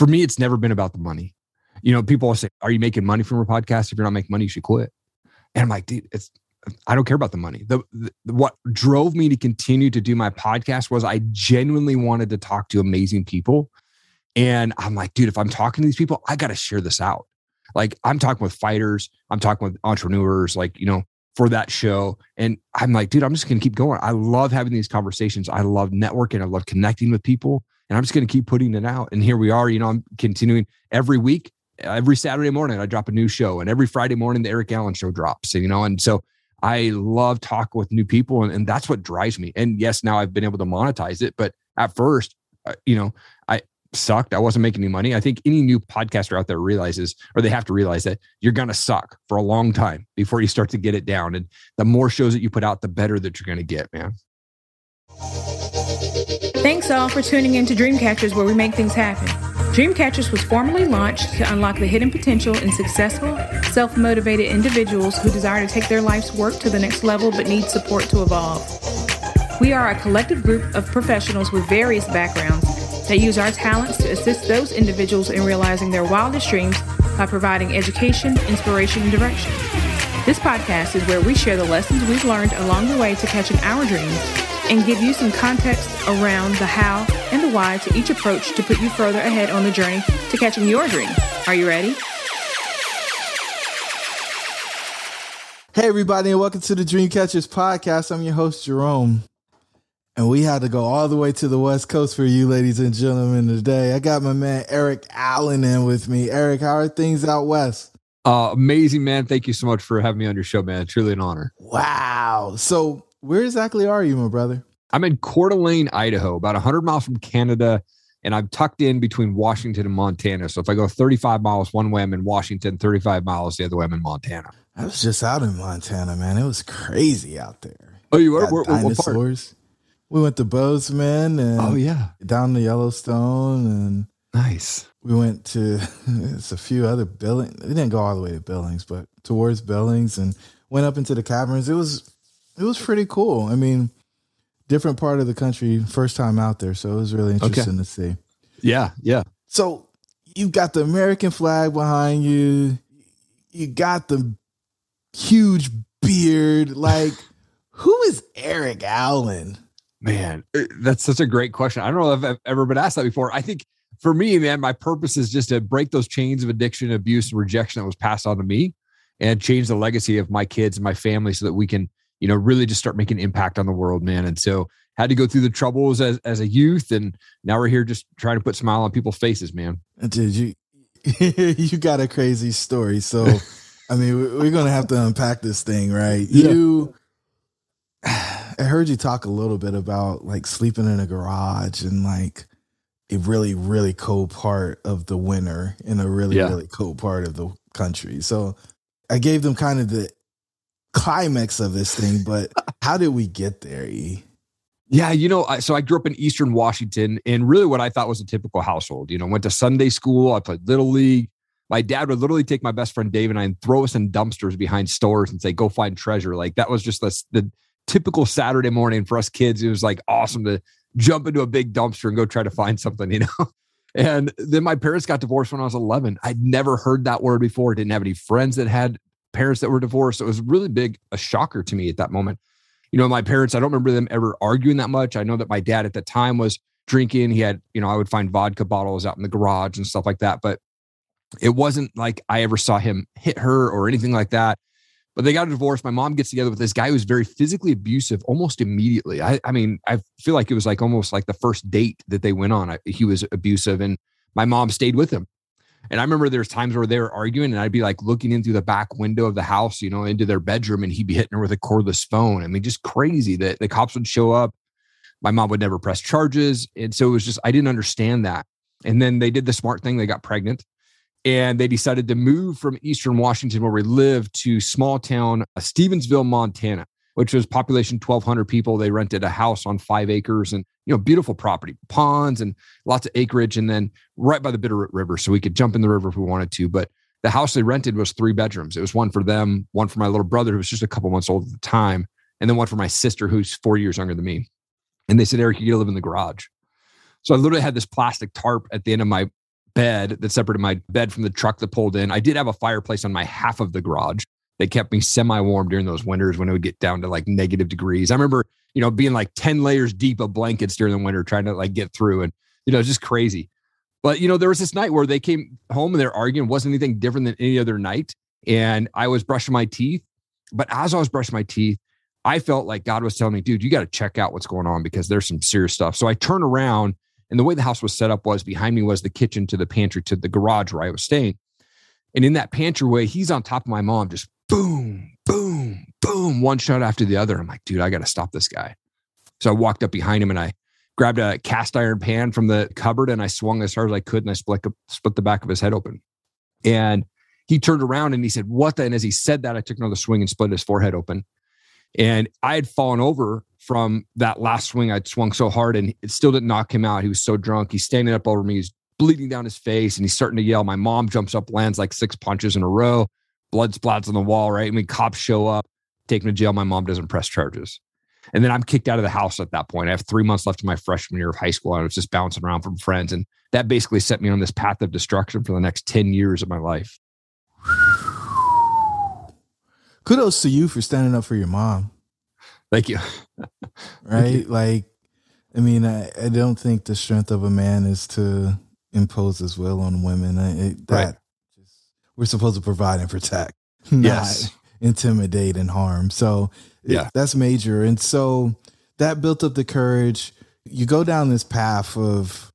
for me, it's never been about the money. You know, people say, Are you making money from a podcast? If you're not making money, you should quit. And I'm like, dude, it's I don't care about the money. The, the, what drove me to continue to do my podcast was I genuinely wanted to talk to amazing people. And I'm like, dude, if I'm talking to these people, I got to share this out. Like I'm talking with fighters, I'm talking with entrepreneurs, like, you know, for that show. And I'm like, dude, I'm just to keep going. I love having these conversations. I love networking. I love connecting with people. And I'm just going to keep putting it out. And here we are, you know, I'm continuing every week, every Saturday morning, I drop a new show. And every Friday morning, the Eric Allen show drops, you know. And so I love talking with new people, and, and that's what drives me. And yes, now I've been able to monetize it, but at first, uh, you know, I sucked. I wasn't making any money. I think any new podcaster out there realizes, or they have to realize that you're going to suck for a long time before you start to get it down. And the more shows that you put out, the better that you're going to get, man. Thanks all for tuning in to Dreamcatchers, where we make things happen. Dreamcatchers was formally launched to unlock the hidden potential in successful, self motivated individuals who desire to take their life's work to the next level but need support to evolve. We are a collective group of professionals with various backgrounds that use our talents to assist those individuals in realizing their wildest dreams by providing education, inspiration, and direction. This podcast is where we share the lessons we've learned along the way to catching our dreams and give you some context around the how and the why to each approach to put you further ahead on the journey to catching your dream. Are you ready? Hey, everybody, and welcome to the Dreamcatchers podcast. I'm your host, Jerome. And we had to go all the way to the West Coast for you, ladies and gentlemen, today. I got my man Eric Allen in with me. Eric, how are things out west? Uh, amazing, man. Thank you so much for having me on your show, man. Truly an honor. Wow. So, where exactly are you, my brother? I'm in Coeur d'Alene, Idaho, about 100 miles from Canada, and I'm tucked in between Washington and Montana. So if I go 35 miles one way, I'm in Washington, 35 miles the other way, I'm in Montana. I was just out in Montana, man. It was crazy out there. Oh, you were? Where, dinosaurs. We went to Bozeman and oh yeah, down to Yellowstone and nice. We went to it's a few other Billings. We didn't go all the way to Billings, but towards Billings and went up into the caverns. It was it was pretty cool. I mean, different part of the country, first time out there, so it was really interesting okay. to see. Yeah, yeah. So you've got the American flag behind you. You got the huge beard. Like, who is Eric Allen? Man, uh, that's such a great question. I don't know if I've ever been asked that before. I think for me, man, my purpose is just to break those chains of addiction, abuse, and rejection that was passed on to me and change the legacy of my kids and my family so that we can you know, really just start making impact on the world, man. And so had to go through the troubles as, as a youth. And now we're here just trying to put smile on people's faces, man. Uh, dude, you, you got a crazy story. So, I mean, we're going to have to unpack this thing, right? Yeah. You, I heard you talk a little bit about like sleeping in a garage and like a really, really cold part of the winter in a really, yeah. really cold part of the country. So I gave them kind of the climax of this thing, but how did we get there, E? Yeah, you know, so I grew up in Eastern Washington and really what I thought was a typical household. You know, went to Sunday school, I played Little League. My dad would literally take my best friend Dave and I and throw us in dumpsters behind stores and say, go find treasure. Like that was just the, the typical Saturday morning for us kids. It was like awesome to jump into a big dumpster and go try to find something, you know? And then my parents got divorced when I was 11. I'd never heard that word before. Didn't have any friends that had parents that were divorced. It was really big, a shocker to me at that moment. You know, my parents, I don't remember them ever arguing that much. I know that my dad at the time was drinking. He had, you know, I would find vodka bottles out in the garage and stuff like that. But it wasn't like I ever saw him hit her or anything like that. But they got a divorce. My mom gets together with this guy who's very physically abusive almost immediately. I, I mean, I feel like it was like almost like the first date that they went on. I, he was abusive, and my mom stayed with him. And I remember there's times where they were arguing and I'd be like looking in through the back window of the house, you know, into their bedroom and he'd be hitting her with a cordless phone. I mean, just crazy that the cops would show up. My mom would never press charges. And so it was just, I didn't understand that. And then they did the smart thing. They got pregnant and they decided to move from Eastern Washington, where we lived, to small town uh, Stevensville, Montana which was population 1200 people. They rented a house on five acres and you know beautiful property ponds and lots of acreage and then right by the bitterroot river so we could jump in the river if we wanted to but the house they rented was three bedrooms. It was one for them one for my little brother who was just a couple months old at the time and then one for my sister who's four years younger than me. And they said eric you gotta live in the garage. So i literally had this plastic tarp at the end of my bed that separated my bed from the truck that pulled in. I did have a fireplace on my half of the garage that kept me semi warm during those winters when it would get down to like negative degrees. I remember, you know, being like 10 layers deep of blankets during the winter trying to like get through and, you know, just crazy. But, you know, there was this night where they came home and they're arguing. Wasn't anything different than any other night. And I was brushing my teeth. But as I was brushing my teeth, I felt like God was telling me, dude, you got to check out what's going on because there's some serious stuff. So I turn around and the way the house was set up was behind me was the kitchen to the pantry to the garage where I was staying. And in that pantry way, he's on top of my mom, just boom, boom, boom, one shot after the other. I'm like, dude, I got to stop this guy. So I walked up behind him and I grabbed a cast iron pan from the cupboard and I swung as hard as I could and I split, split the back of his head open. And he turned around and he said, What the? And as he said that, I took another swing and split his forehead open. And I had fallen over from that last swing. I'd swung so hard and it still didn't knock him out. He was so drunk. He's standing up over me. He's bleeding down his face and he's starting to yell. My mom jumps up, lands like six punches in a row. Blood splats on the wall, right? I mean, cops show up, take him to jail. My mom doesn't press charges. And then I'm kicked out of the house at that point. I have three months left in my freshman year of high school. I was just bouncing around from friends. And that basically set me on this path of destruction for the next 10 years of my life kudos to you for standing up for your mom. Thank you. right? Thank you. Like, I mean, I, I don't think the strength of a man is to impose his will on women. It, that right. We're supposed to provide and protect, not yes. intimidate and harm. So yeah, it, that's major. And so that built up the courage. You go down this path of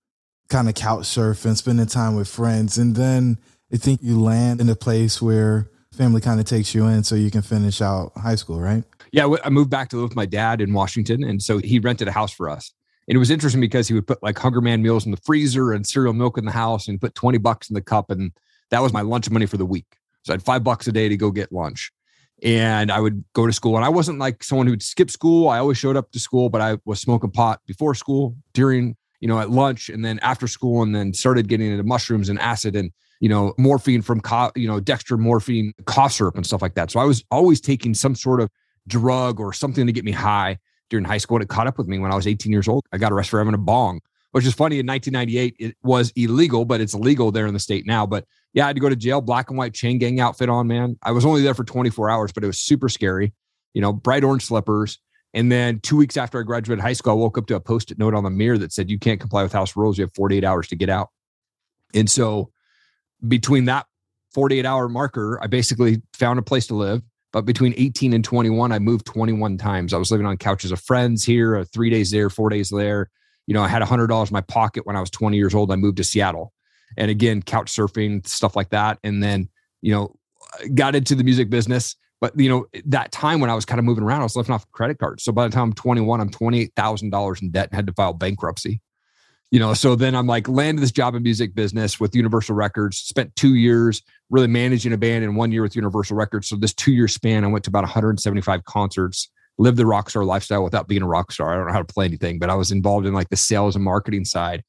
kind of couch surfing, spending time with friends, and then I think you land in a place where family kind of takes you in so you can finish out high school, right? Yeah, I moved back to live with my dad in Washington. And so he rented a house for us. And it was interesting because he would put like Hungry-Man meals in the freezer and cereal milk in the house and put 20 bucks in the cup. And that was my lunch money for the week. So I had five bucks a day to go get lunch. And I would go to school. And I wasn't like someone who'd skip school. I always showed up to school, but I was smoking pot before school, during, you know, at lunch, and then after school, and then started getting into mushrooms and acid. And you know, morphine from, co- you know, dextromethorphan, cough syrup and stuff like that. So I was always taking some sort of drug or something to get me high during high school. And it caught up with me when I was 18 years old. I got arrested for having a bong, which is funny. In 1998, it was illegal, but it's illegal there in the state now. But yeah, I had to go to jail, black and white chain gang outfit on, man. I was only there for 24 hours, but it was super scary. You know, bright orange slippers. And then two weeks after I graduated high school, I woke up to a post it note on the mirror that said, You can't comply with house rules. You have 48 hours to get out. And so between that 48 hour marker, I basically found a place to live. But between 18 and 21, I moved 21 times. I was living on couches of friends here, uh, three days there, four days there. You know, I had a $100 in my pocket when I was 20 years old. I moved to Seattle. And again, couch surfing, stuff like that. And then, you know, got into the music business. But, you know, that time when I was kind of moving around, I was living off credit cards. So by the time I'm 21, I'm $28,000 in debt and had to file bankruptcy you know so then i'm like landed this job in music business with universal records spent two years really managing a band and one year with universal records so this two year span i went to about 175 concerts lived the rock star lifestyle without being a rock star. I don't know how to play anything but i was involved in like the sales and marketing side.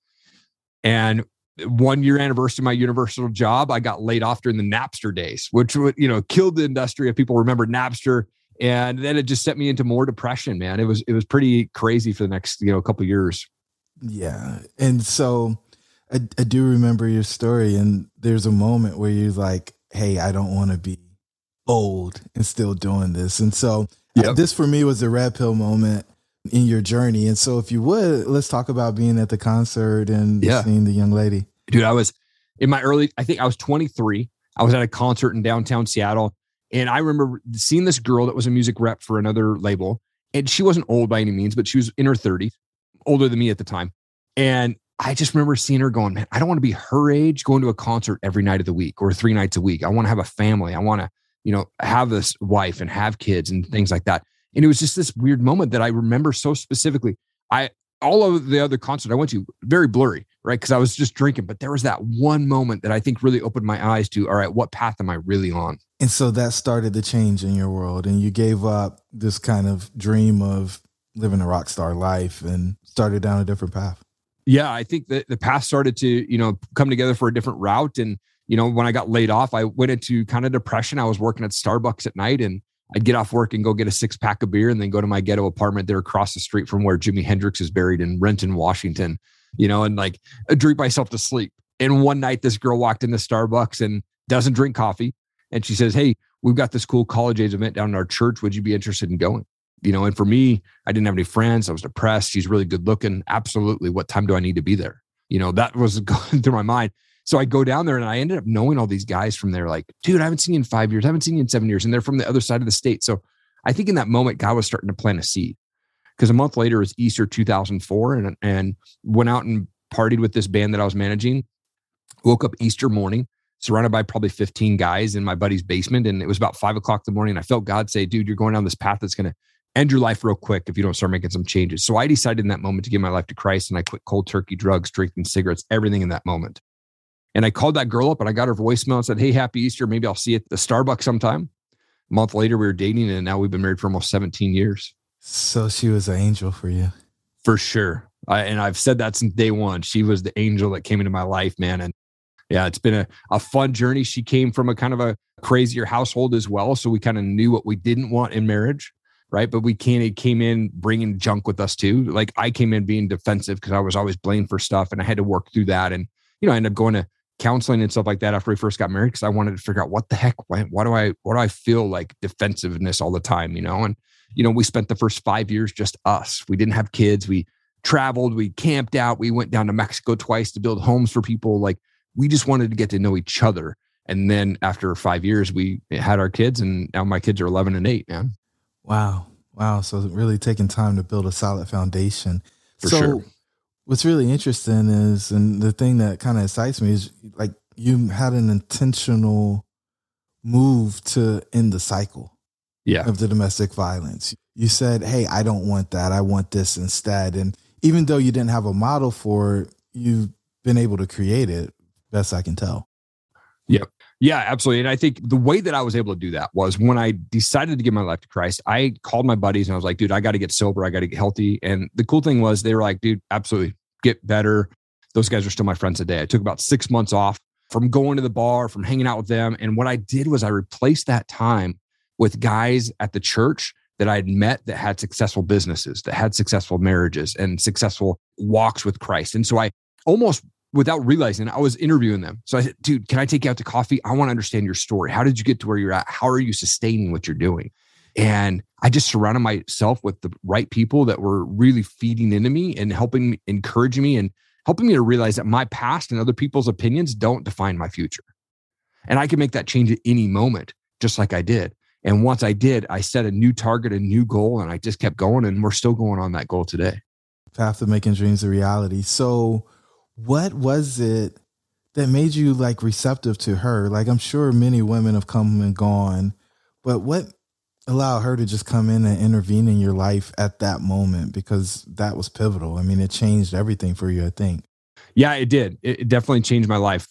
And one year anniversary of my universal job i got laid off during the napster days which would you know killed the industry if people remember napster. And then it just set me into more depression man. It was it was pretty crazy for the next you know couple years. Yeah. And so I, I do remember your story, and there's a moment where you're like, hey, I don't want to be old and still doing this. And so yep. this for me was a red pill moment in your journey. And so if you would, let's talk about being at the concert and yeah. seeing the young lady. Dude, I was in my early, I think I was 23. I was at a concert in downtown Seattle. And I remember seeing this girl that was a music rep for another label. And she wasn't old by any means, but she was in her 30s older than me at the time. And I just remember seeing her going, man, I don't want to be her age going to a concert every night of the week or three nights a week. I want to have a family. I want to, you know, have this wife and have kids and things like that. And it was just this weird moment that I remember so specifically. I, all of the other concert I went to, very blurry, right? Because I was just drinking. But there was that one moment that I think really opened my eyes to, all right, what path am I really on? And so that started the change in your world. And you gave up this kind of dream of living a rock star life and started down a different path? Yeah, I think that the path started to, you know, come together for a different route. And, you know, when I got laid off, I went into kind of depression. I was working at Starbucks at night and I'd get off work and go get a six pack of beer and then go to my ghetto apartment there across the street from where Jimi Hendrix is buried in Renton, Washington, you know, and like drink myself to sleep. And one night, this girl walked into Starbucks and doesn't drink coffee. And she says, Hey, we've got this cool college age event down in our church. Would you be interested in going? You know, and for me, I didn't have any friends. I was depressed. She's really good looking. Absolutely. What time do I need to be there? You know, that was going through my mind. So I go down there and I ended up knowing all these guys from there, like, dude, I haven't seen you in five years. I haven't seen you in seven years. And they're from the other side of the state. So I think in that moment, God was starting to plant a seed. Because a month later was Easter 2004 and, and went out and partied with this band that I was managing. Woke up Easter morning, surrounded by probably 15 guys in my buddy's basement. And it was about five o'clock in the morning. And I felt God say, dude, you're going down this path that's going to end your life real quick if you don't start making some changes. So I decided in that moment to give my life to Christ and I quit cold turkey drugs, drinking cigarettes, everything in that moment. And I called that girl up and I got her voicemail and said, Hey, happy Easter. Maybe I'll see you at the Starbucks sometime. A month later, we were dating and now we've been married for almost 17 years. So she was an angel for you. For sure. I, and I've said that since day one. She was the angel that came into my life, man. And yeah, it's been a, a fun journey. She came from a kind of a crazier household as well. So we kind of knew what we didn't want in marriage right? But we can't came in bringing junk with us too. Like I came in being defensive because I was always blamed for stuff, and I had to work through that. And you know, I ended up going to counseling and stuff like that after we first got married because I wanted to figure out what the heck, why, why do I, why do I feel like defensiveness all the time, you know? And, you know, we spent the first five years just us. We didn't have kids. We traveled, we camped out, we went down to Mexico twice to build homes for people. Like we just wanted to get to know each other. And then after five years, we had our kids, and now my kids are 11 and eight, man. Wow. Wow. So really taking time to build a solid foundation. For so sure. What's really interesting is, and the thing that kind of excites me is like you had an intentional move to end the cycle Yeah. of the domestic violence. You said, Hey, I don't want that. I want this instead. And even though you didn't have a model for it, you've been able to create it, best I can tell. Yeah, absolutely. And I think the way that I was able to do that was when I decided to give my life to Christ, I called my buddies and I was like, dude, I got to get sober. I got to get healthy. And the cool thing was they were like, dude, absolutely get better. Those guys are still my friends today. I took about six months off from going to the bar, from hanging out with them. And what I did was I replaced that time with guys at the church that I had met that had successful businesses, that had successful marriages and successful walks with Christ. And so I almost without realizing I was interviewing them. So I said, dude, can I take you out to coffee? I want to understand your story. How did you get to where you're at? How are you sustaining what you're doing? And I just surrounded myself with the right people that were really feeding into me and helping encourage me and helping me to realize that my past and other people's opinions don't define my future. And I can make that change at any moment, just like I did. And once I did, I set a new target, a new goal, and I just kept going. And we're still going on that goal today. Path of making dreams a reality. So what was it that made you like receptive to her? Like I'm sure many women have come and gone, but what allowed her to just come in and intervene in your life at that moment because that was pivotal. I mean, it changed everything for you, I think. Yeah, it did. It definitely changed my life.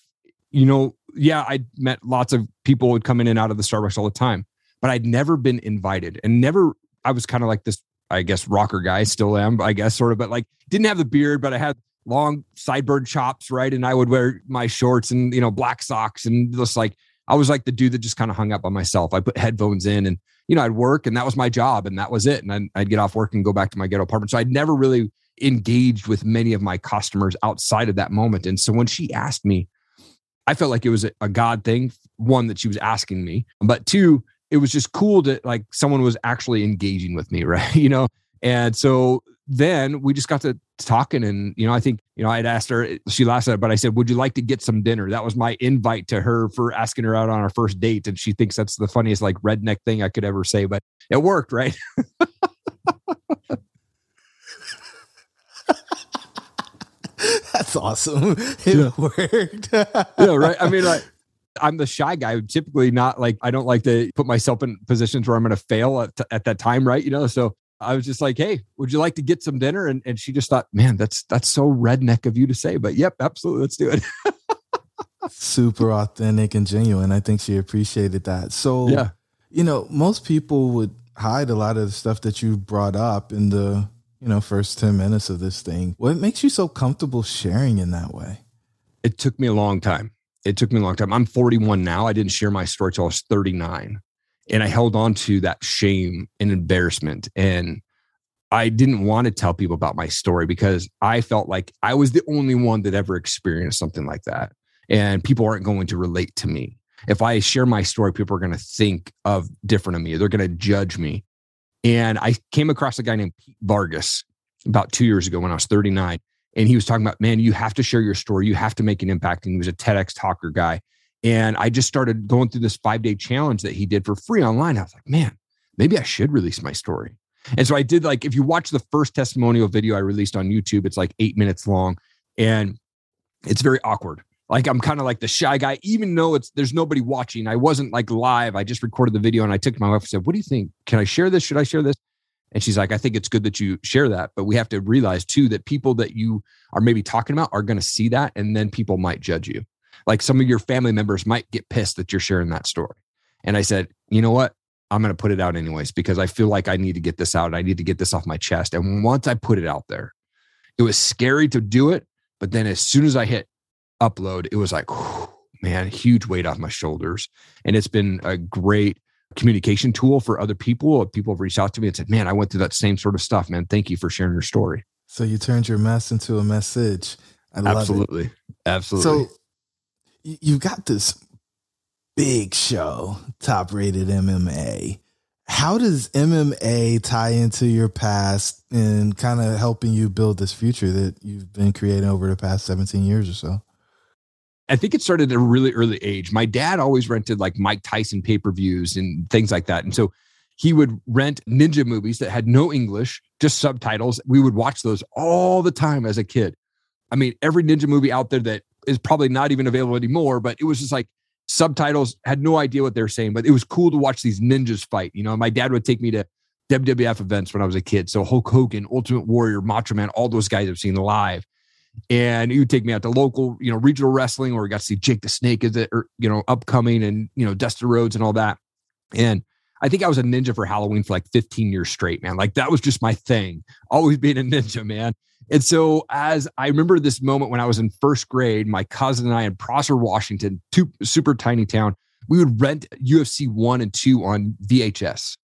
You know, yeah, I met lots of people would come in and out of the Starbucks all the time, but I'd never been invited and never, I was kind of like this, I guess, rocker guy, still am, I guess, sort of, but like didn't have the beard, but I had long sideburn chops, right? And I would wear my shorts and, you know, black socks and just like, I was like the dude that just kind of hung up by myself. I put headphones in and, you know, I'd work and that was my job and that was it. And I'd, I'd get off work and go back to my ghetto apartment. So I'd never really engaged with many of my customers outside of that moment. And so when she asked me, I felt like it was a, a God thing. One, that she was asking me, but two, it was just cool that like someone was actually engaging with me, right? You know, and so then we just got to talking and you know i think you know i'd asked her she laughed at it but i said would you like to get some dinner that was my invite to her for asking her out on our first date and she thinks that's the funniest like redneck thing i could ever say but it worked right That's awesome. It Yeah. worked. yeah right i mean like i'm the shy guy typically not like i don't like to put myself in positions where i'm going to fail at, at that time right you know so I was just like, "Hey, would you like to get some dinner?" And and she just thought, "Man, that's that's so redneck of you to say." But yep, absolutely, let's do it. Super authentic and genuine. I think she appreciated that. So, yeah, you know, most people would hide a lot of the stuff that you brought up in the, you know, first 10 minutes of this thing. What makes you so comfortable sharing in that way? it took me a long time. It took me a long time. I'm 41 now. I didn't share my story till I was 39, and I held on to that shame and embarrassment. And I didn't want to tell people about my story because I felt like I was the only one that ever experienced something like that. And people aren't going to relate to me. If I share my story, people are going to think of different of me. They're going to judge me. And I came across a guy named Pete Vargas about two years ago when I was 39. And he was talking about, man, you have to share your story. You have to make an impact. And he was a TEDx talker guy. And I just started going through this five day challenge that he did for free online. I was like, man, maybe I should release my story. And so I did like, if you watch the first testimonial video I released on YouTube, it's like eight minutes long and it's very awkward. Like I'm kind of like the shy guy, even though it's there's nobody watching. I wasn't like live. I just recorded the video and I took my wife and said, What do you think? Can I share this? Should I share this? And she's like, I think it's good that you share that. But we have to realize too that people that you are maybe talking about are going to see that and then people might judge you. Like some of your family members might get pissed that you're sharing that story. And I said, you know what? I'm going to put it out anyways because I feel like I need to get this out. I need to get this off my chest. And once I put it out there, it was scary to do it. But then as soon as I hit upload, it was like, whew, man, huge weight off my shoulders. And it's been a great communication tool for other people. People have reached out to me and said, man, I went through that same sort of stuff, man. Thank you for sharing your story. So you turned your mess into a message. I Absolutely. Absolutely. So you've got this big show, top rated MMA. How does MMA tie into your past and kind of helping you build this future that you've been creating over the past 17 years or so? I think it started at a really early age. My dad always rented like Mike Tyson pay per views and things like that. And so he would rent ninja movies that had no English, just subtitles. We would watch those all the time as a kid. I mean, every ninja movie out there that is probably not even available anymore, but it was just like subtitles, had no idea what they were saying, but it was cool to watch these ninjas fight. You know, my dad would take me to WWF events when I was a kid. So Hulk Hogan, Ultimate Warrior, Macho Man, all those guys I've seen live. And he would take me out to local, you know, regional wrestling where we got to see Jake the Snake is it, or, you know, upcoming and, you know, Dusty Rhodes and all that. And I think I was a ninja for Halloween for like 15 years straight, man. Like that was just my thing, always being a ninja, man. And so, as I remember this moment when I was in first grade, my cousin and I in Prosser, Washington, two super tiny town, we would rent UFC one and two on VHS.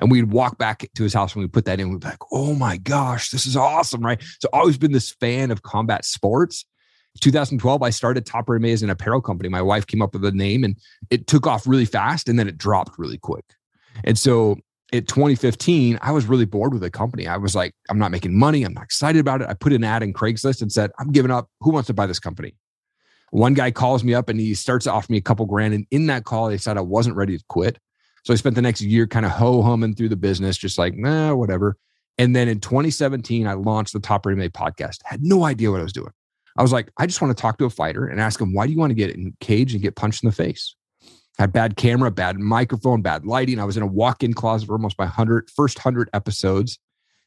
And we'd walk back to his house and we put that in. We'd be like, oh my gosh, this is awesome, right? So, always been this fan of combat sports. 2012, I started Topper MMA as an apparel company. My wife came up with a name and it took off really fast and then it dropped really quick. And so at 2015, I was really bored with the company. I was like, I'm not making money. I'm not excited about it. I put an ad in Craigslist and said, I'm giving up. Who wants to buy this company? One guy calls me up and he starts to offer me a couple grand. And in that call, they said I wasn't ready to quit. So I spent the next year kind of ho humming through the business, just like, nah, whatever. And then in 2017, I launched the Top MMA podcast. Had no idea what I was doing. I was like, I just want to talk to a fighter and ask him, why do you want to get in cage and get punched in the face? Had bad camera, bad microphone, bad lighting. I was in a walk-in closet for almost my hundred first hundred episodes,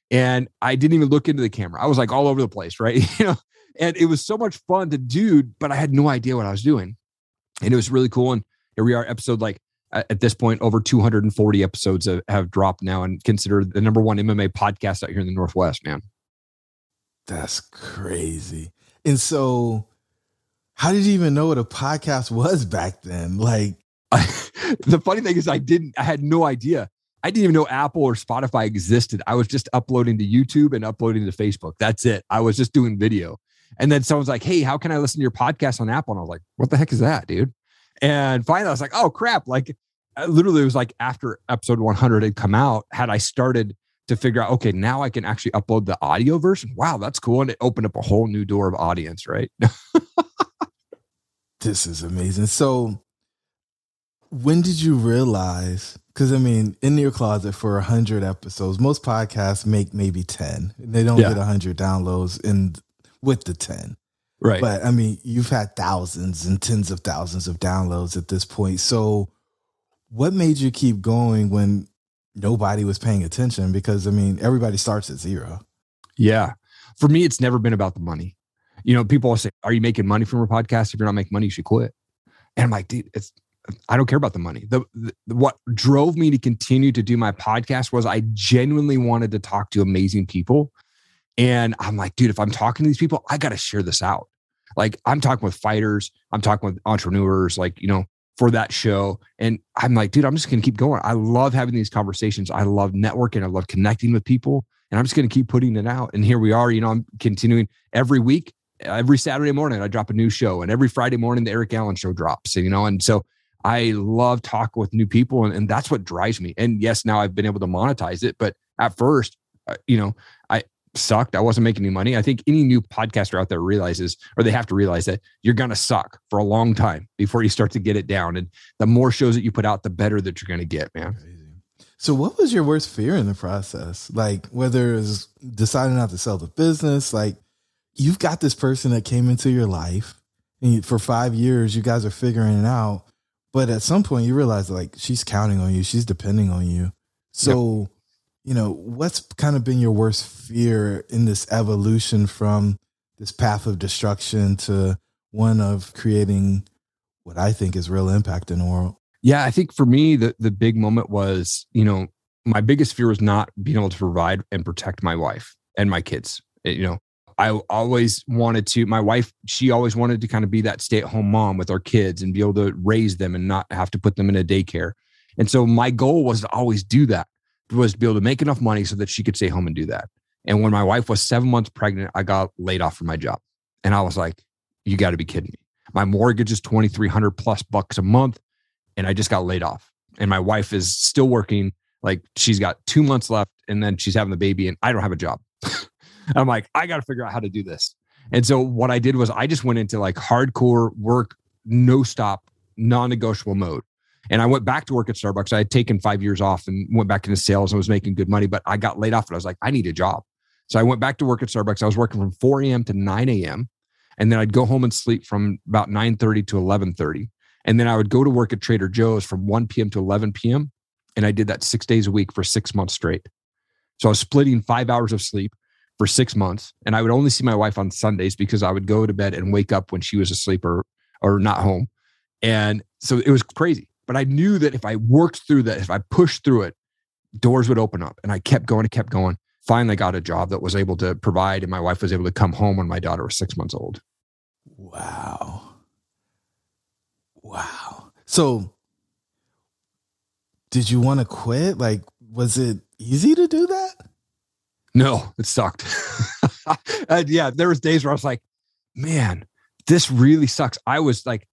and I didn't even look into the camera. I was like all over the place, right? you know, and it was so much fun to do, but I had no idea what I was doing, and it was really cool. And here we are, episode like at this point, over 240 episodes have, have dropped now, and considered the number one MMA podcast out here in the Northwest. Man, that's crazy. And so, how did you even know what a podcast was back then? Like, the funny thing is, I didn't, I had no idea. I didn't even know Apple or Spotify existed. I was just uploading to YouTube and uploading to Facebook. That's it. I was just doing video. And then someone's like, Hey, how can I listen to your podcast on Apple? And I was like, What the heck is that, dude? And finally, I was like, Oh, crap. Like, uh, literally, it was like after episode 100 had come out, had I started to figure out, okay, now I can actually upload the audio version. Wow, that's cool. And it opened up a whole new door of audience, right? this is amazing. So, when did you realize? Because I mean, in your closet for a hundred episodes, most podcasts make maybe ten. They don't yeah. get a hundred downloads in with the ten. Right. But I mean, you've had thousands and tens of thousands of downloads at this point. So, what made you keep going when nobody was paying attention? Because I mean, everybody starts at zero. Yeah. For me, it's never been about the money. You know, people say, Are you making money from a podcast? If you're not making money, you should quit. And I'm like, dude, it's I don't care about the money. The, the, what drove me to continue to do my podcast was I genuinely wanted to talk to amazing people. And I'm like, dude, if I'm talking to these people, I got to share this out. Like I'm talking with fighters, I'm talking with entrepreneurs, like, you know, for that show. And I'm like, dude, I'm just to keep going. I love having these conversations. I love networking. I love connecting with people. and I'm just to keep putting it out. And here we are. You know, I'm continuing every week. Every Saturday morning, I drop a new show, and every Friday morning, the Eric Allen show drops. You know, and so I love talking with new people, and, and that's what drives me. And yes, now I've been able to monetize it, but at first, uh, you know, I sucked. I wasn't making any money. I think any new podcaster out there realizes, or they have to realize that you're going to suck for a long time before you start to get it down. And the more shows that you put out, the better that you're going to get, man. So, what was your worst fear in the process? Like, whether it's deciding not to sell the business, like, you've got this person that came into your life and for five years, you guys are figuring it out. But at some point, you realize, like, she's counting on you, she's depending on you. So, yep you know, what's kind of been your worst fear in this evolution from this path of destruction to one of creating what I think is real impact in the world? Yeah, I think for me, the the big moment was, you know, my biggest fear was not being able to provide and protect my wife and my kids. It, you know, I always wanted to, my wife, she always wanted to kind of be that stay at home mom with our kids and be able to raise them and not have to put them in a daycare. And so my goal was to always do that was to be able to make enough money so that she could stay home and do that. And when my wife was seven months pregnant, I got laid off from my job. And I was like, you got to be kidding me. My mortgage is 2,300 plus bucks a month. And I just got laid off. And my wife is still working. Like she's got two months left and then she's having the baby and I don't have a job. I'm like, I got to figure out how to do this. And so what I did was I just went into like hardcore work, no stop, non negotiable mode. And I went back to work at Starbucks. I had taken five years off and went back into sales and was making good money, but I got laid off and I was like, I need a job. So I went back to work at Starbucks. I was working from 4 a.m. to 9 a.m. And then I'd go home and sleep from about 9:30 to 11:30. And then I would go to work at Trader Joe's from 1 p.m. to 11 p.m. And I did that six days a week for six months straight. So I was splitting five hours of sleep for six months. And I would only see my wife on Sundays because I would go to bed and wake up when she was asleep or, or not home. And so it was crazy. But I knew that if I worked through that, if I pushed through it, doors would open up. And I kept going and kept going. Finally got a job that was able to provide, and my wife was able to come home when my daughter was six months old. Wow. Wow. So did you want to quit? Like, was it easy to do that? No, it sucked. yeah, there was days where I was like, man, this really sucks. I was like,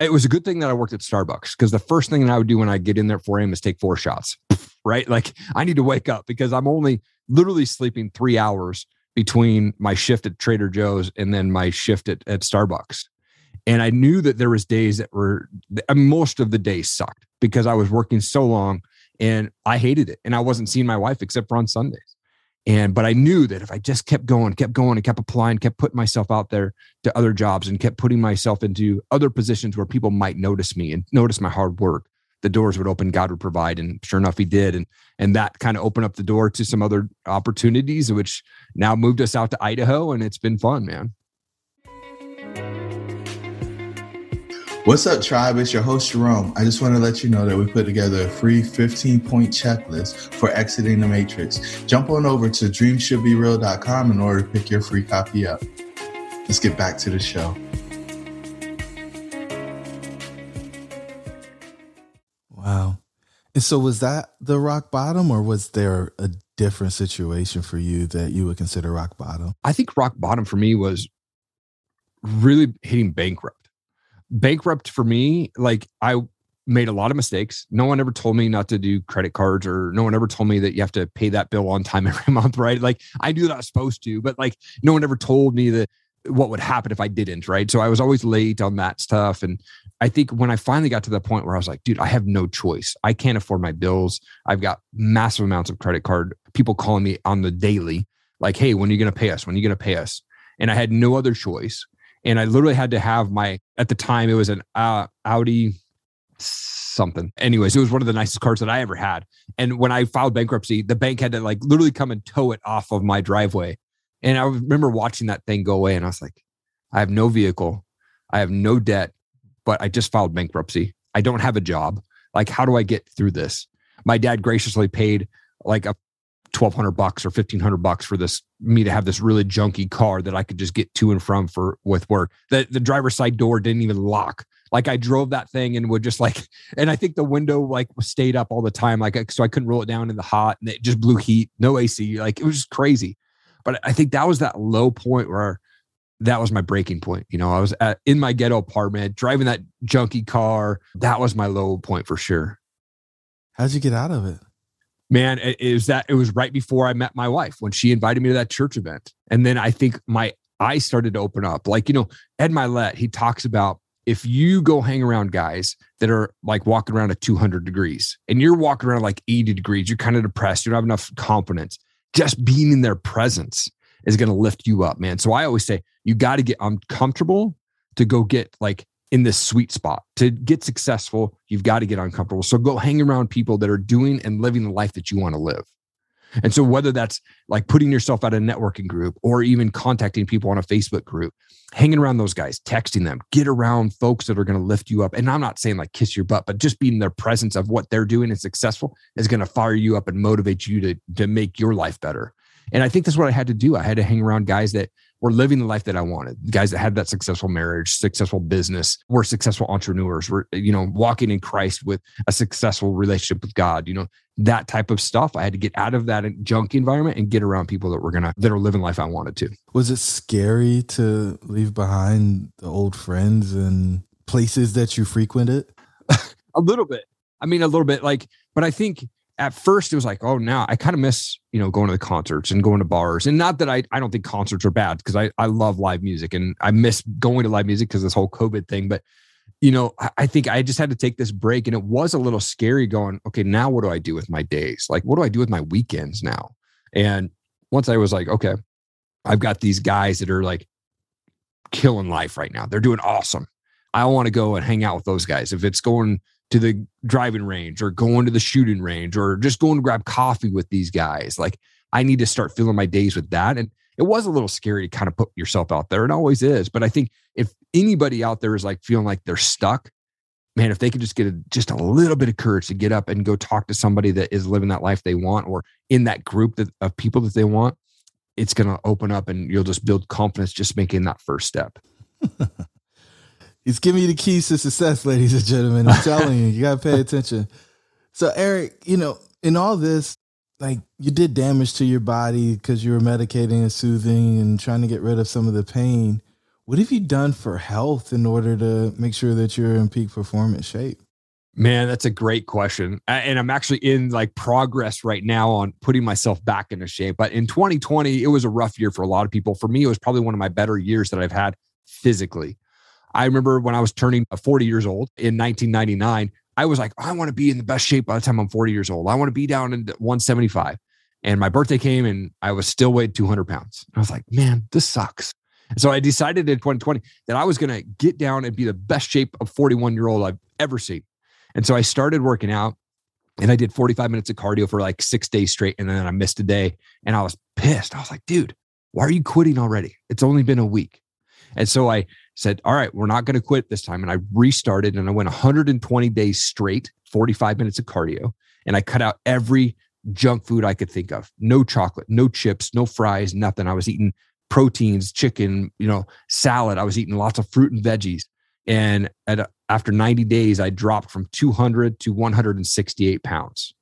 it was a good thing that I worked at Starbucks because the first thing that I would do when I get in there at 4 a.m. is take four shots, right? Like I need to wake up because I'm only literally sleeping three hours between my shift at Trader Joe's and then my shift at, at Starbucks. And I knew that there was days that were most of the days sucked because I was working so long and I hated it. And I wasn't seeing my wife except for on Sundays. And but I knew that if I just kept going, kept going, and kept applying, kept putting myself out there to other jobs and kept putting myself into other positions where people might notice me and notice my hard work, the doors would open, God would provide. And sure enough, he did. And and that kind of opened up the door to some other opportunities, which now moved us out to Idaho. And it's been fun, man. What's up, tribe? It's your host, Jerome. I just want to let you know that we put together a free 15 point checklist for exiting the matrix. Jump on over to dreamshouldbereal.com in order to pick your free copy up. Let's get back to the show. Wow. And so, was that the rock bottom, or was there a different situation for you that you would consider rock bottom? I think rock bottom for me was really hitting bankrupt bankrupt for me, like I made a lot of mistakes. No one ever told me not to do credit cards or no one ever told me that you have to pay that bill on time every month, right? Like I knew that I was supposed to, but like no one ever told me that what would happen if I didn't, right? So I was always late on that stuff. And I think when I finally got to the point where I was like, dude, I have no choice. I can't afford my bills. I've got massive amounts of credit card, people calling me on the daily, like, hey, when are you going to pay us? When are you going to pay us? And I had no other choice and I literally had to have my at the time it was an uh, Audi something. Anyways, it was one of the nicest cars that I ever had. And when I filed bankruptcy, the bank had to like literally come and tow it off of my driveway. And I remember watching that thing go away, and I was like, I have no vehicle, I have no debt, but I just filed bankruptcy. I don't have a job. Like, how do I get through this? My dad graciously paid like a 1200 bucks or 1500 bucks for this me to have this really junky car that I could just get to and from for with work. The the driver's side door didn't even lock Like I drove that thing and would just like, and I think the window like stayed up all the time. Like, so I couldn't roll it down in the hot and it just blew heat, no AC. Like it was just crazy. But I think that was that low point where that was my breaking point. You know, I was at, in my ghetto apartment driving that junky car. That was my low point for sure. How'd you get out of it? Man, it that it was right before I met my wife when she invited me to that church event. And then I think my eyes started to open up. Like, you know, Ed Mylett, he talks about if you go hang around guys that are like walking around at 200 degrees and you're walking around like 80 degrees, you're kind of depressed, you don't have enough confidence, just being in their presence is going to lift you up, man. So I always say you got to get uncomfortable to go get like in this sweet spot. To get successful, you've got to get uncomfortable. So go hang around people that are doing and living the life that you want to live. And so, whether that's like putting yourself at a networking group or even contacting people on a Facebook group, hanging around those guys, texting them, get around folks that are going to lift you up. And I'm not saying like kiss your butt, but just being their presence of what they're doing and successful is going to fire you up and motivate you to, to make your life better. And I think that's what I had to do. I had to hang around guys that were living the life that I wanted. Guys that had that successful marriage, successful business, were successful entrepreneurs, were, you know, walking in Christ with a successful relationship with God, you know, that type of stuff. I had to get out of that junk environment and get around people that were to, that are living life I wanted to. Was it scary to leave behind the old friends and places that you frequented? a little bit. I mean, a little bit like, but I think at first it was like, oh, now I kind of miss, you know, going to the concerts and going to bars. And not that I, I don't think concerts are bad because I, I love live music and I miss going to live music because this whole COVID thing. But, you know, I, I think I just had to take this break and it was a little scary going, okay, now what do I do with my days? Like, what do I do with my weekends now? And once I was like, okay, I've got these guys that are like killing life right now. They're doing awesome. I want to go and hang out with those guys. If it's going to the driving range or going to the shooting range or just going to grab coffee with these guys. Like I need to start filling my days with that. And it was a little scary to kind of put yourself out there. It always is. But I think if anybody out there is like feeling like they're stuck, man, if they could just get a, just a little bit of courage to get up and go talk to somebody that is living that life they want or in that group that, of people that they want, it's going to open up and you'll just build confidence just making that first step. He's giving you the keys to success, ladies and gentlemen. I'm telling you, you got to pay attention. So, Eric, you know, in all this, like you did damage to your body because you were medicating and soothing and trying to get rid of some of the pain. What have you done for health in order to make sure that you're in peak performance shape? Man, that's a great question. And I'm actually in like progress right now on putting myself back into shape. But in 2020, it was a rough year for a lot of people. For me, it was probably one of my better years that I've had physically. I remember when I was turning uh, 40 years old in 1999, I was like, I want to be in the best shape by the time I'm 40 years old. I want to be down in 175. And my birthday came and I was still weighed 200 pounds. I was like, man, this sucks. So I decided in 2020 that I was going to get down and be the best shape of 41 year old I've ever seen. And so I started working out and I did 45 minutes of cardio for like six days straight. And then I missed a day and I was pissed. I was like, dude, why are you quitting already? It's only been a week. And so I said, all right, we're not going to quit this time. And I restarted and I went 120 days straight, 45 minutes of cardio. And I cut out every junk food I could think of no chocolate, no chips, no fries, nothing. I was eating proteins, chicken, you know, salad. I was eating lots of fruit and veggies. And at, after 90 days, I dropped from 200 to 168 pounds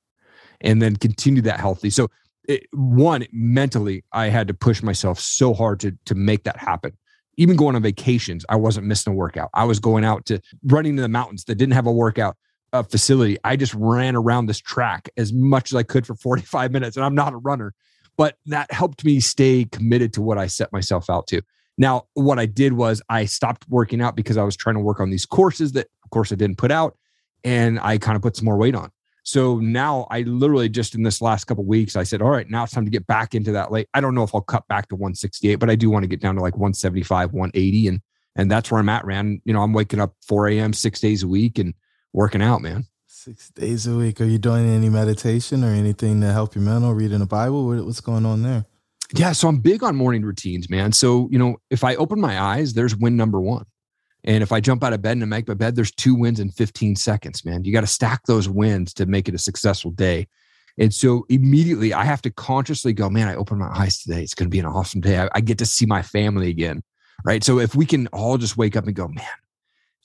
and then continued that healthy. So, it, one, mentally, I had to push myself so hard to, to make that happen even going on vacations, I wasn't missing a workout. I was going out to running in the mountains that didn't have a workout uh, facility. I just ran around this track as much as I could for 45 minutes. And I'm not a runner, but that helped me stay committed to what I set myself out to. Now, what I did was I stopped working out because I was trying to work on these courses that, of course, I didn't put out. And I kind of put some more weight on. So now I literally just in this last couple weeks, I said, all right, now it's time to get back into that late. I don't know if I'll cut back to 168, but I do want to get down to like 175, 180. And and that's where I'm at, Rand. You know, I'm waking up 4 a.m. six days a week and working out, man. Six days a week. Are you doing any meditation or anything to help your mental, reading the Bible? What's going on there? Yeah, so I'm big on morning routines, man. So, you know, if I open my eyes, there's win number one. And if I jump out of bed and I make my bed, there's two wins in 15 seconds, man. You got to stack those wins to make it a successful day. And so immediately I have to consciously go, man, I open my eyes today. It's going to be an awesome day. I, I, get to see my family again. Right. So if we can all just wake up and go, man,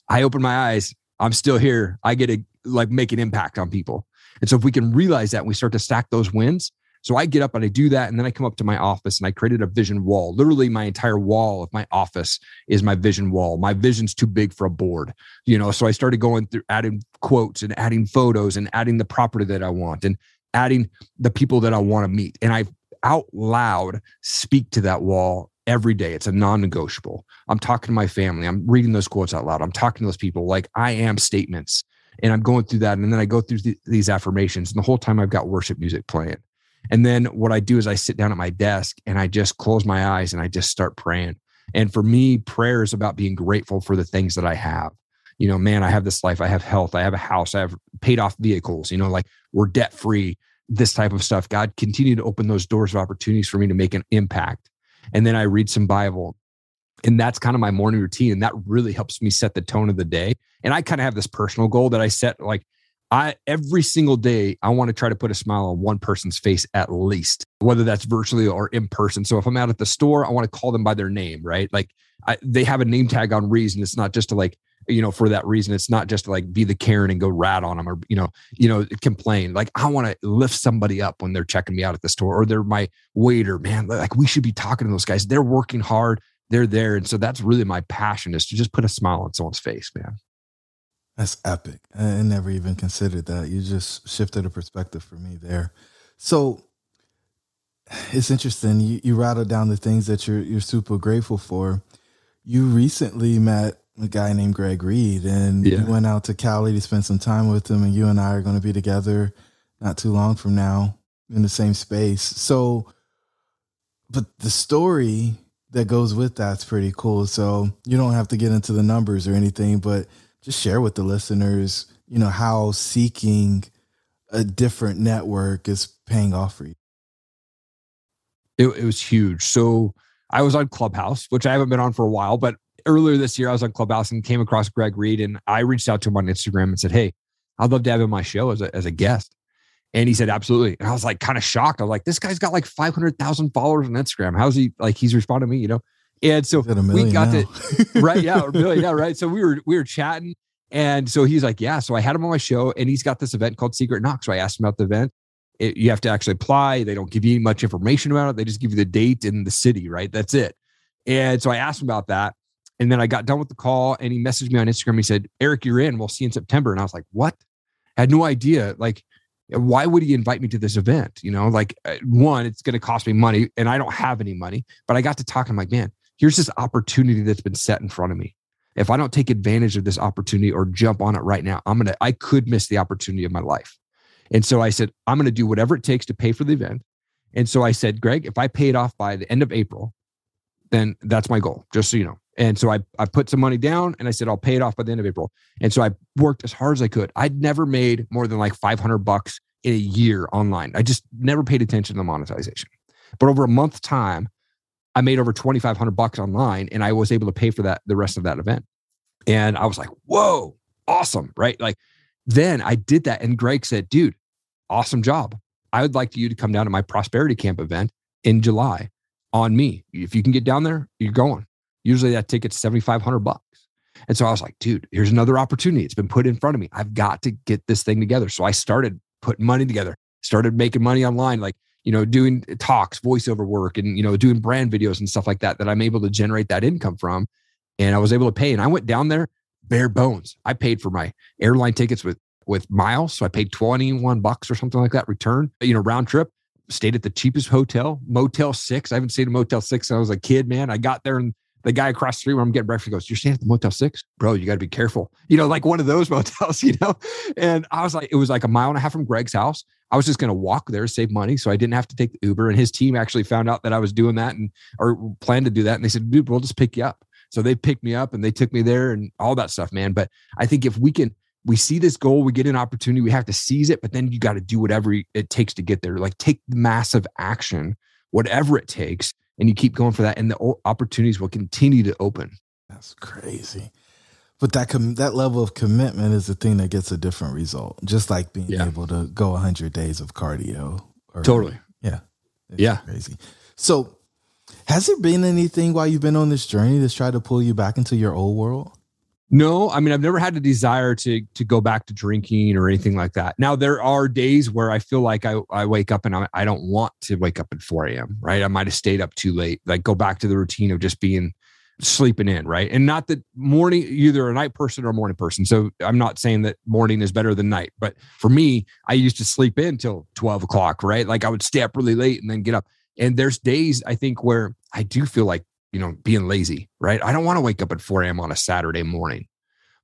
I open my eyes. I'm still here. I get to like make an impact on people. And so if we can realize that, we start to stack those wins. So I get up and I do that. And then I come up to my office and I created a vision wall. Literally, my entire wall of my office is my vision wall. My vision's too big for a board, you know. So I started going through adding quotes and adding photos and adding the property that I want and adding the people that I want to meet. And I out loud speak to that wall every day. It's a non negotiable. I'm talking to my family. I'm reading those quotes out loud. I'm talking to those people like I am statements. And I'm going through that. And then I go through th- these affirmations. And the whole time I've got worship music playing. And then what I do is I sit down at my desk and I just close my eyes and I just start praying. And for me, prayer is about being grateful for the things that I have. You know, man, I have this life. I have health. I have a house. I have paid off vehicles. You know, like we're debt free, this type of stuff. God, continue to open those doors of opportunities for me to make an impact. And then I read some Bible. And that's kind of my morning routine. And that really helps me set the tone of the day. And I kind of have this personal goal that I set like I every single day I want to try to put a smile on one person's face at least, whether that's virtually or in person. So if I'm out at the store, I want to call them by their name, right? Like I, they have a name tag on reason. It's not just to like you know for that reason. It's not just to like be the Karen and go rat on them or you know you know complain. Like I want to lift somebody up when they're checking me out at the store or they're my waiter. Man, like we should be talking to those guys. They're working hard. They're there, and so that's really my passion is to just put a smile on someone's face, man. That's epic. I never even considered that. You just shifted a perspective for me there. So it's interesting. You, you rattled down the things that you're you're super grateful for. You recently met a guy named Greg Reed, and yeah. you went out to Cali to spend some time with him. And you and I are going to be together not too long from now in the same space. So, but the story that goes with that's pretty cool. So you don't have to get into the numbers or anything, but just share with the listeners, you know, how seeking a different network is paying off for you. It, it was huge. So I was on Clubhouse, which I haven't been on for a while, but earlier this year I was on Clubhouse and came across Greg Reed and I reached out to him on Instagram and said, Hey, I'd love to have him on my show as a, as a guest. And he said, absolutely. And I was like, kind of shocked. I was like, this guy's got like 500,000 followers on Instagram. How's he like, he's responding to me, you know? And so we got now. to right, yeah, really, yeah, right. So we were we were chatting, and so he's like, yeah. So I had him on my show, and he's got this event called Secret Knock. So I asked him about the event. It, you have to actually apply. They don't give you much information about it. They just give you the date and the city, right? That's it. And so I asked him about that, and then I got done with the call, and he messaged me on Instagram. He said, "Eric, you're in. We'll see you in September." And I was like, "What?" I had no idea. Like, why would he invite me to this event? You know, like uh, one, it's going to cost me money, and I don't have any money. But I got to talk. I'm like, man, here's this opportunity that's been set in front of me. If I don't take advantage of this opportunity or jump on it right now, I'm going to, I could miss the opportunity of my life. And so I said, I'm going to do whatever it takes to pay for the event. And so I said, Greg, if I pay it off by the end of April, then that's my goal, just so you know. And so I, I put some money down and I said, I'll pay it off by the end of April. And so I worked as hard as I could. I'd never made more than like 500 bucks in a year online. I just never paid attention to the monetization. But over a month time, I made over 2,500 bucks online and I was able to pay for that, the rest of that event. And I was like, whoa, awesome. Right. Like then I did that. And Greg said, dude, awesome job. I would like you to come down to my prosperity camp event in July on me. If you can get down there, you're going. Usually that ticket's 7,500 bucks. And so I was like, dude, here's another opportunity. It's been put in front of me. I've got to get this thing together. So I started putting money together, started making money online. Like you know, doing talks, voiceover work, and you know, doing brand videos and stuff like that that I'm able to generate that income from. And I was able to pay. And I went down there bare bones. I paid for my airline tickets with with miles, so I paid 21 bucks or something like that return, you know, round trip. Stayed at the cheapest hotel, Motel Six. I haven't stayed in Motel Six since I was a kid, man. I got there and the guy across the street where I'm getting breakfast goes, You're staying at the Motel 6? Bro, you got to be careful. You know, like one of those motels, you know? And I was like, it was like a mile and a half from Greg's house. I was just going to walk there, save money. So I didn't have to take the Uber. And his team actually found out that I was doing that and or planned to do that. And they said, dude, we'll just pick you up. So they picked me up and they took me there and all that stuff, man. But I think if we can, we see this goal, we get an opportunity, we have to seize it, but then you got to do whatever it takes to get there. Like take massive action, whatever it takes, and you keep going for that, and the opportunities will continue to open. That's crazy. But that com- that level of commitment is the thing that gets a different result. Just like being yeah. able to go 100 days of cardio. Or, totally. Yeah. yeah. Crazy. So, has there been anything while you've been on this journey that's tried to pull you back into your old world? No, I mean I've never had a desire to to go back to drinking or anything like that. Now there are days where I feel like I, I wake up and I, I don't want to wake up at 4 a.m. Right, I might have stayed up too late. Like go back to the routine of just being sleeping in. Right, and not that morning either a night person or a morning person. So I'm not saying that morning is better than night, but for me, I used to sleep in till 12 o'clock. Right, like I would stay up really late and then get up. And there's days I think where I do feel like you know, being lazy, right? I don't want to wake up at 4 a.m. on a Saturday morning.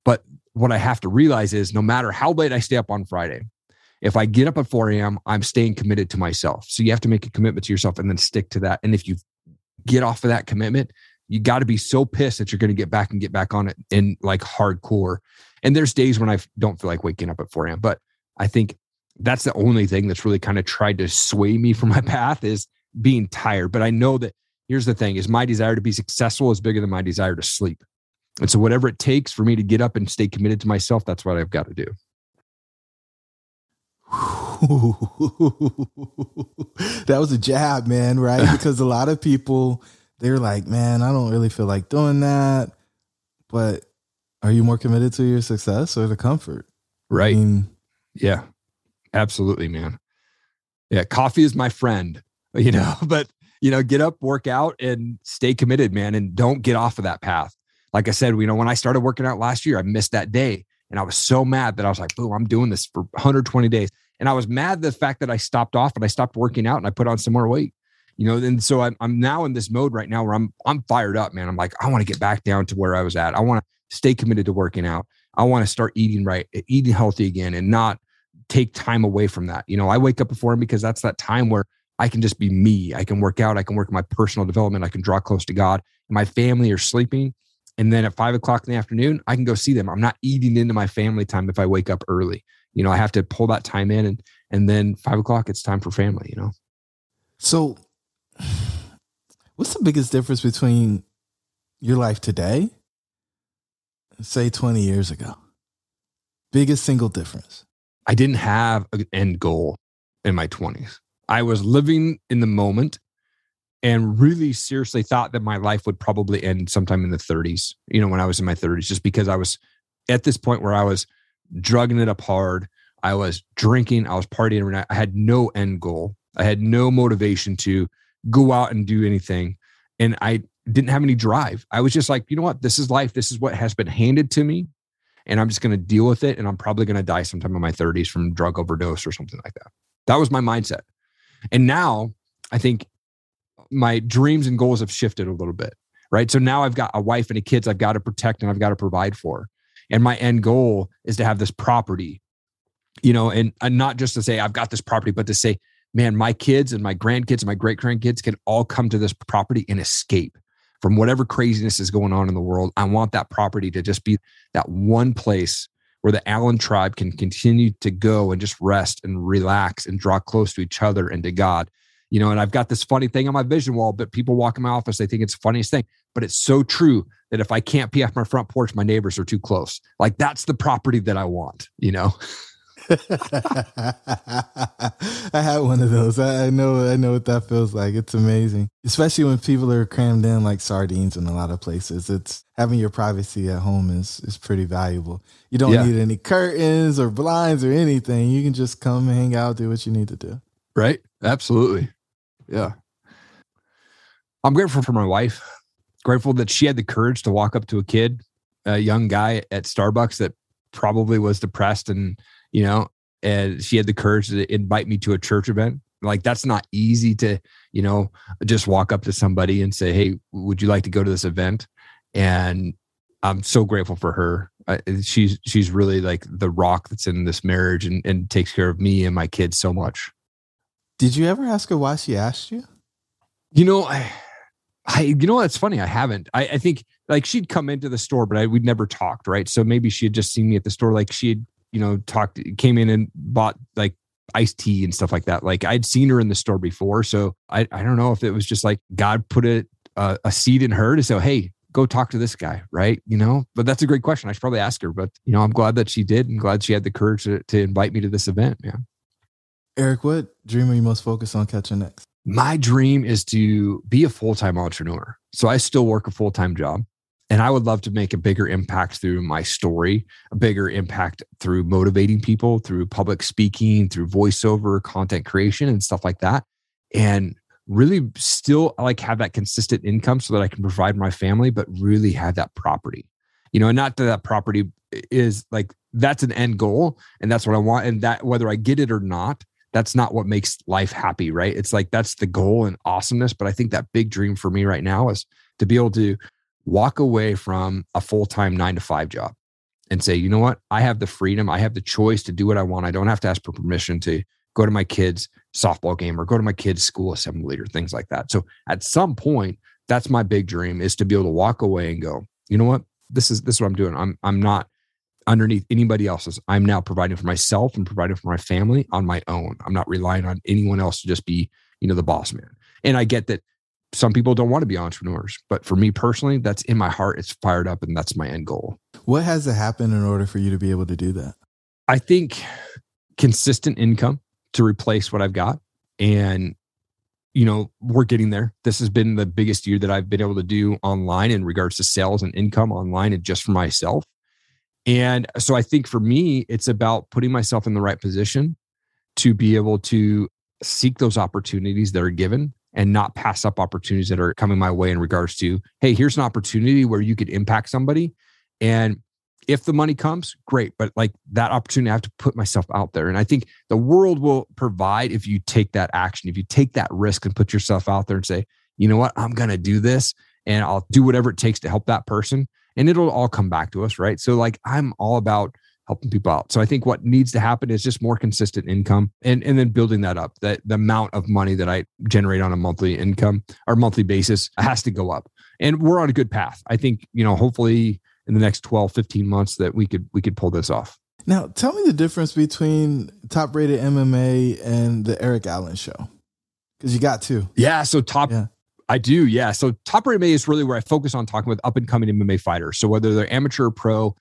But what I have to realize is no matter how late I stay up on Friday, if I get up at 4 a.m., I'm staying committed to myself. So you have to make a commitment to yourself and then stick to that. And if you get off of that commitment, you got to be so pissed that you're going to get back and get back on it in like hardcore. And there's days when I don't feel like waking up at 4 a.m. But I think that's the only thing that's really kind of tried to sway me from my path is being tired. But I know that here's the thing is my desire to be successful is bigger than my desire to sleep. And so whatever it takes for me to get up and stay committed to myself, that's what I've got to do. that was a jab, man, right? Because a lot of people they're like, "Man, I don't really feel like doing that." But are you more committed to your success or the comfort? Right. I mean, yeah. Absolutely, man. Yeah, coffee is my friend, you know, but you know, get up, work out, and stay committed, man, and don't get off of that path. Like I said, you know, when I started working out last year, I missed that day. And I was so mad that I was like, boom, I'm doing this for 120 days. And I was mad the fact that I stopped off and I stopped working out and I put on some more weight. You know, and so I'm, I'm now in this mode right now where I'm I'm fired up, man. I'm like, I want to get back down to where I was at. I want to stay committed to working out. I want to start eating right, eating healthy again, and not take time away from that. You know, I wake up before him because that's that time where I can just be me. I can work out. I can work my personal development. I can draw close to God. My family are sleeping. And then at five o'clock in the afternoon, I can go see them. I'm not eating into my family time if I wake up early. You know, I have to pull that time in and and then five o'clock, it's time for family, you know. So what's the biggest difference between your life today, say 20 years ago? Biggest single difference. I didn't have an end goal in my 20s. I was living in the moment and really seriously thought that my life would probably end sometime in the 30s, you know, when I was in my 30s, just because I was at this point where I was drugging it up hard. I was drinking, I was partying every night. I had no end goal. I had no motivation to go out and do anything. And I didn't have any drive. I was just like, you know what? This is life. This is what has been handed to me. And I'm just going to deal with it. And I'm probably going to die sometime in my 30s from drug overdose or something like that. That was my mindset. And now I think my dreams and goals have shifted a little bit, right? So now I've got a wife and a kids I've got to protect and I've got to provide for. And my end goal is to have this property, you know, and, and not just to say I've got this property, but to say, man, my kids and my grandkids and my great grandkids can all come to this property and escape from whatever craziness is going on in the world. I want that property to just be that one place where the Allen tribe can continue to go and just rest and relax and draw close to each other and to God. You know, and I've got this funny thing on my vision wall, but people walk in my office, they think it's the funniest thing. But it's so true that if I can't pee off my front porch, my neighbors are too close. Like that's the property that I want, you know? I had one of those. I, know I know what that feels like. It's amazing. Especially when people are crammed in like sardines in a lot of places. It's having your privacy at home is is pretty valuable. You don't yeah. need any curtains or blinds or anything. You can just come hang out, do what you need to do. Right? Absolutely. Yeah. I'm grateful for my wife. Grateful that she had the courage to walk up to a kid, a young guy at Starbucks that probably was depressed and you know, and she had the courage to invite me to a church event. Like that's not easy to, you know, just walk up to somebody and say, "Hey, would you like to go to this event?" And I'm so grateful for her. I, eh, she's she's really like the rock that's in this marriage and, and takes care of me and my kids so much. Did you ever ask her why she asked you? You know, I, I you know that's funny. I haven't. I, I think like she'd come into the store, but I we'd never talked, right? So maybe she had just seen me at the store, like she had you know, talked, came in and bought like iced tea and stuff like that. Like I'd seen her in the store before. So I, I don't know if it was just like God put a, a, a seed in her to say, Hey, go talk to this guy. Right. You know, but that's a great question. I should probably ask her, but you know, I'm glad that she did and glad she had the courage to, to invite me to this event. Yeah. Eric, what dream are you most focused on catching next? My dream is to be a full-time entrepreneur. So I still work a full-time job And I would love to make a bigger impact through my story, a bigger impact through motivating people, through public speaking, through voiceover, content creation, and stuff like that. And really still like have that consistent income so that I can provide my family, but really have that property. You know, and not that that property is like that's an end goal and that's what I want. And that whether I get it or not, that's not what makes life happy, right? It's like that's the goal and awesomeness. But I think that big dream for me right now is to be able to walk away from a full time nine to five job and say, you know what? I have the freedom, I have the choice to do what I want. I don't have to ask for permission to go to my kids' softball game or go to my kids' school assembly or things like that. So at some point, that's my big dream is to be able to walk away and go, you know what? This is this is what I'm doing. I'm I'm not underneath anybody else's. I'm now providing for myself and providing for my family on my own. I'm not relying on anyone else to just be, you know, the boss man. And I get that some people don't want to be entrepreneurs, but for me personally, that's in my heart. It's fired up and that's my end goal. What has to happen in order for you to be able to do that? I think consistent income to replace what I've got. And, you know, we're getting there. This has been the biggest year that I've been able to do online in regards to sales and income online and just for myself. And so I think for me, it's about putting myself in the right position to be able to seek those opportunities that are given and not pass up opportunities that are coming my way in regards to, hey, here's an opportunity where you could impact somebody. And if the money comes, great. But like that opportunity, I have to put myself out there. And I think the world will provide if you take that action, if you take that risk and put yourself out there and say, you know what, I'm going to do this and I'll do whatever it takes to help that person. And it'll all come back to us. Right. So, like, I'm all about helping people out. So I think what needs to happen is just more consistent income and, and then building that up. That the amount of money that I generate on a monthly income or monthly basis has to go up. And we're on a good path. I think, you know, hopefully in the next 12, 15 months that we could we could pull this off. Now, tell me the difference between top rated MMA and the Eric Allen show. Because you got two. Yeah. So top yeah. I do, yeah. So top rated MMA is really where I focus on talking with up and coming MMA fighters. So whether they're amateur or pro,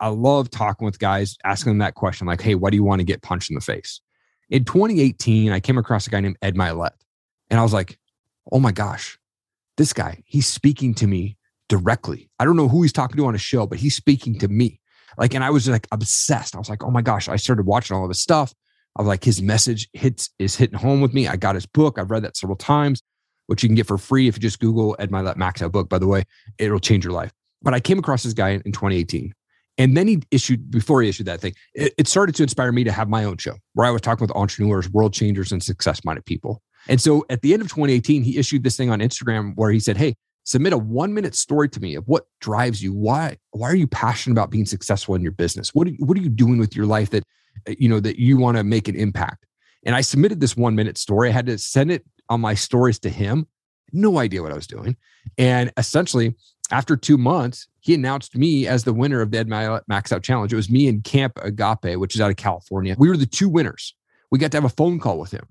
I love talking with guys, asking them that question, like, hey, why do you want to get punched in the face? In 2018, I came across a guy named Ed Mylett. And I was like, oh my gosh, this guy, he's speaking to me directly. I don't know who he's talking to on a show, but he's speaking to me. Like, and I was like obsessed. I was like, oh my gosh. I started watching all of his stuff. I was like, his message hits is hitting home with me. I got his book. I've read that several times, which you can get for free if you just Google Ed Mylett Max Out book. By the way, it'll change your life. But I came across this guy in 2018. And then he issued, before he issued that thing, it, it started to inspire me to have my own show where I was talking with entrepreneurs, world changers, and success minded people. And so at the end of 2018, he issued this thing on Instagram where he said, Hey, submit a one minute story to me of what drives you. Why why are you passionate about being successful in your business? What are, what are you doing with your life that uh, you know that you want to make an impact? And i submitted this one minute story. I had to send it on my stories to him. No idea what i was doing. And essentially after two months he announced me as the winner of the ed max out challenge it was me and camp agape which is out of california we were the two winners we got to have a phone call with him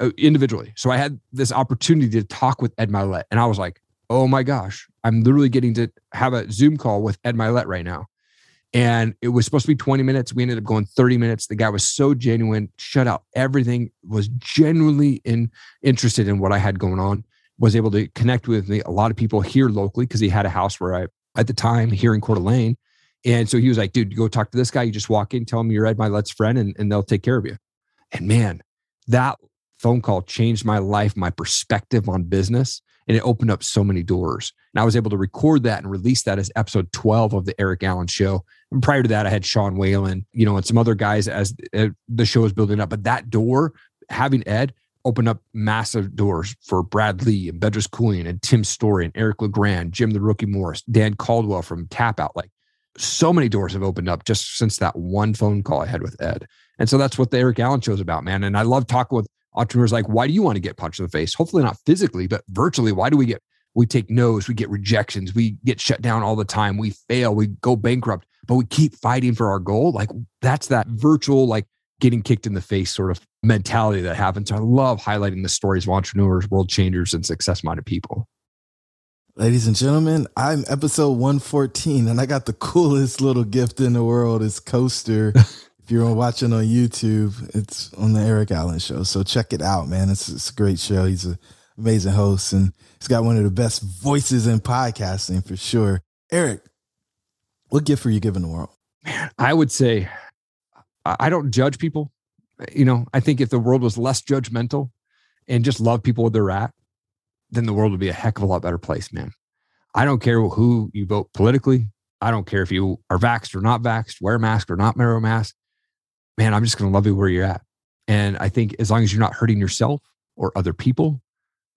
uh, individually so i had this opportunity to talk with ed Mylett, and i was like oh my gosh, I'm literally getting to have a Zoom call with Ed Mylett right now. And it was supposed to be 20 minutes. We ended up going 30 minutes. The guy was so genuine, shut out everything, was genuinely in, interested in what I had going on, was able to connect with me, a lot of people here locally because he had a house where I, at the time, here in Coeur d'Alene. And so he was like, dude, go talk to this guy. You just walk in, tell him you're Ed Mylett's friend, and, and they'll take care of you. And man, that phone call changed my life, my perspective on business and it opened up so many doors. And I was able to record that and release that as episode 12 of the Eric Allen show. And prior to that, I had Sean Whalen, you know, and some other guys as uh, the show was building up. But that door, having Ed, opened up massive doors for Brad Lea and Bedros Keuilian and Tim Storey and Eric LeGrand, Jim the Rookie Morris, Dan Caldwell from Tap Out. Like so many doors have opened up just since that one phone call I had with Ed. And so that's what the Eric Allen show is about, man. And I love talking with entrepreneurs like, why do you want to get punched in the face? Hopefully not physically, but virtually. Why do we get, we take no's, we get rejections, we get shut down all the time, we fail, we go bankrupt, but we keep fighting for our goal. Like that's that virtual, like getting kicked in the face sort of mentality that happens. I love highlighting the stories of entrepreneurs, world changers, and success minded people. Ladies and gentlemen, I'm episode 114 and I got the coolest little gift in the world. It's coaster. if you're watching on YouTube, it's on the Eric Allen show. So check it out, man. It's, it's a great show. He's an amazing host and he's got one of the best voices in podcasting for sure. Eric, what gift are you giving the world? I would say I don't judge people. You know, I think if the world was less judgmental and just love people where they're at, then the world would be a heck of a lot better place, man. I don't care who you vote politically. I don't care if you are vaxxed or not vaxxed, wear a mask or not wear a mask. Man, I'm just going to love you where you're at. And I think as long as you're not hurting yourself or other people,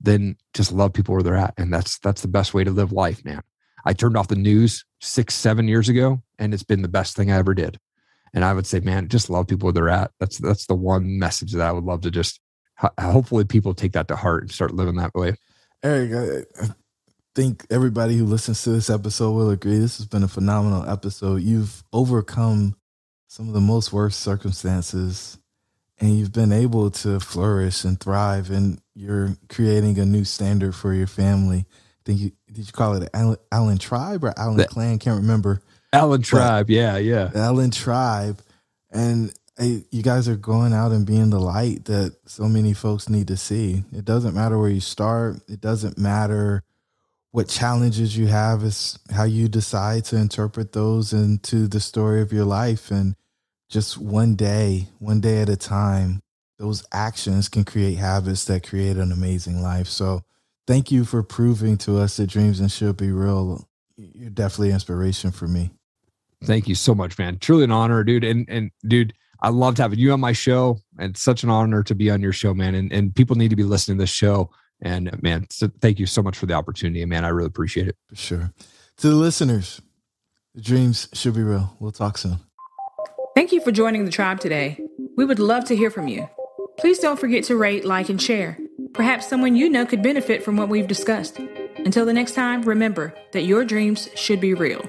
then just love people where they're at. And that's that's the best way to live life, man. I turned off the news six, seven years ago, and it's been the best thing I ever did. And I would say, man, just love people where they're at. That's that's the one message that I would love to just. Hopefully, people take that to heart and start living that way. Eric, I think everybody who listens to this episode will agree. This has been a phenomenal episode. You've overcome some of the most worst circumstances and you've been able to flourish and thrive and you're creating a new standard for your family. I think you did you call it Allen, Allen tribe or Allen the, clan? Can't remember. Allen tribe, yeah, yeah. Allen tribe, and hey, you guys are going out and being the light that so many folks need to see. It doesn't matter where you start. It doesn't matter what challenges you have. It's how you decide to interpret those into the story of your life and just one day, one day at a time, those actions can create habits that create an amazing life. So thank you for proving to us that dreams and should be real. You're definitely inspiration for me. Thank you so much, man. Truly an honor, dude. And and dude, I loved having you on my show. And such an honor to be on your show, man. And and people need to be listening to this show. And uh, man, so thank you so much for the opportunity. Man, I really appreciate it. For sure. To the listeners, the dreams should be real. We'll talk soon. Thank you for joining the tribe today. We would love to hear from you. Please don't forget to rate, like, and share. Perhaps someone you know could benefit from what we've discussed. Until the next time, remember that your dreams should be real.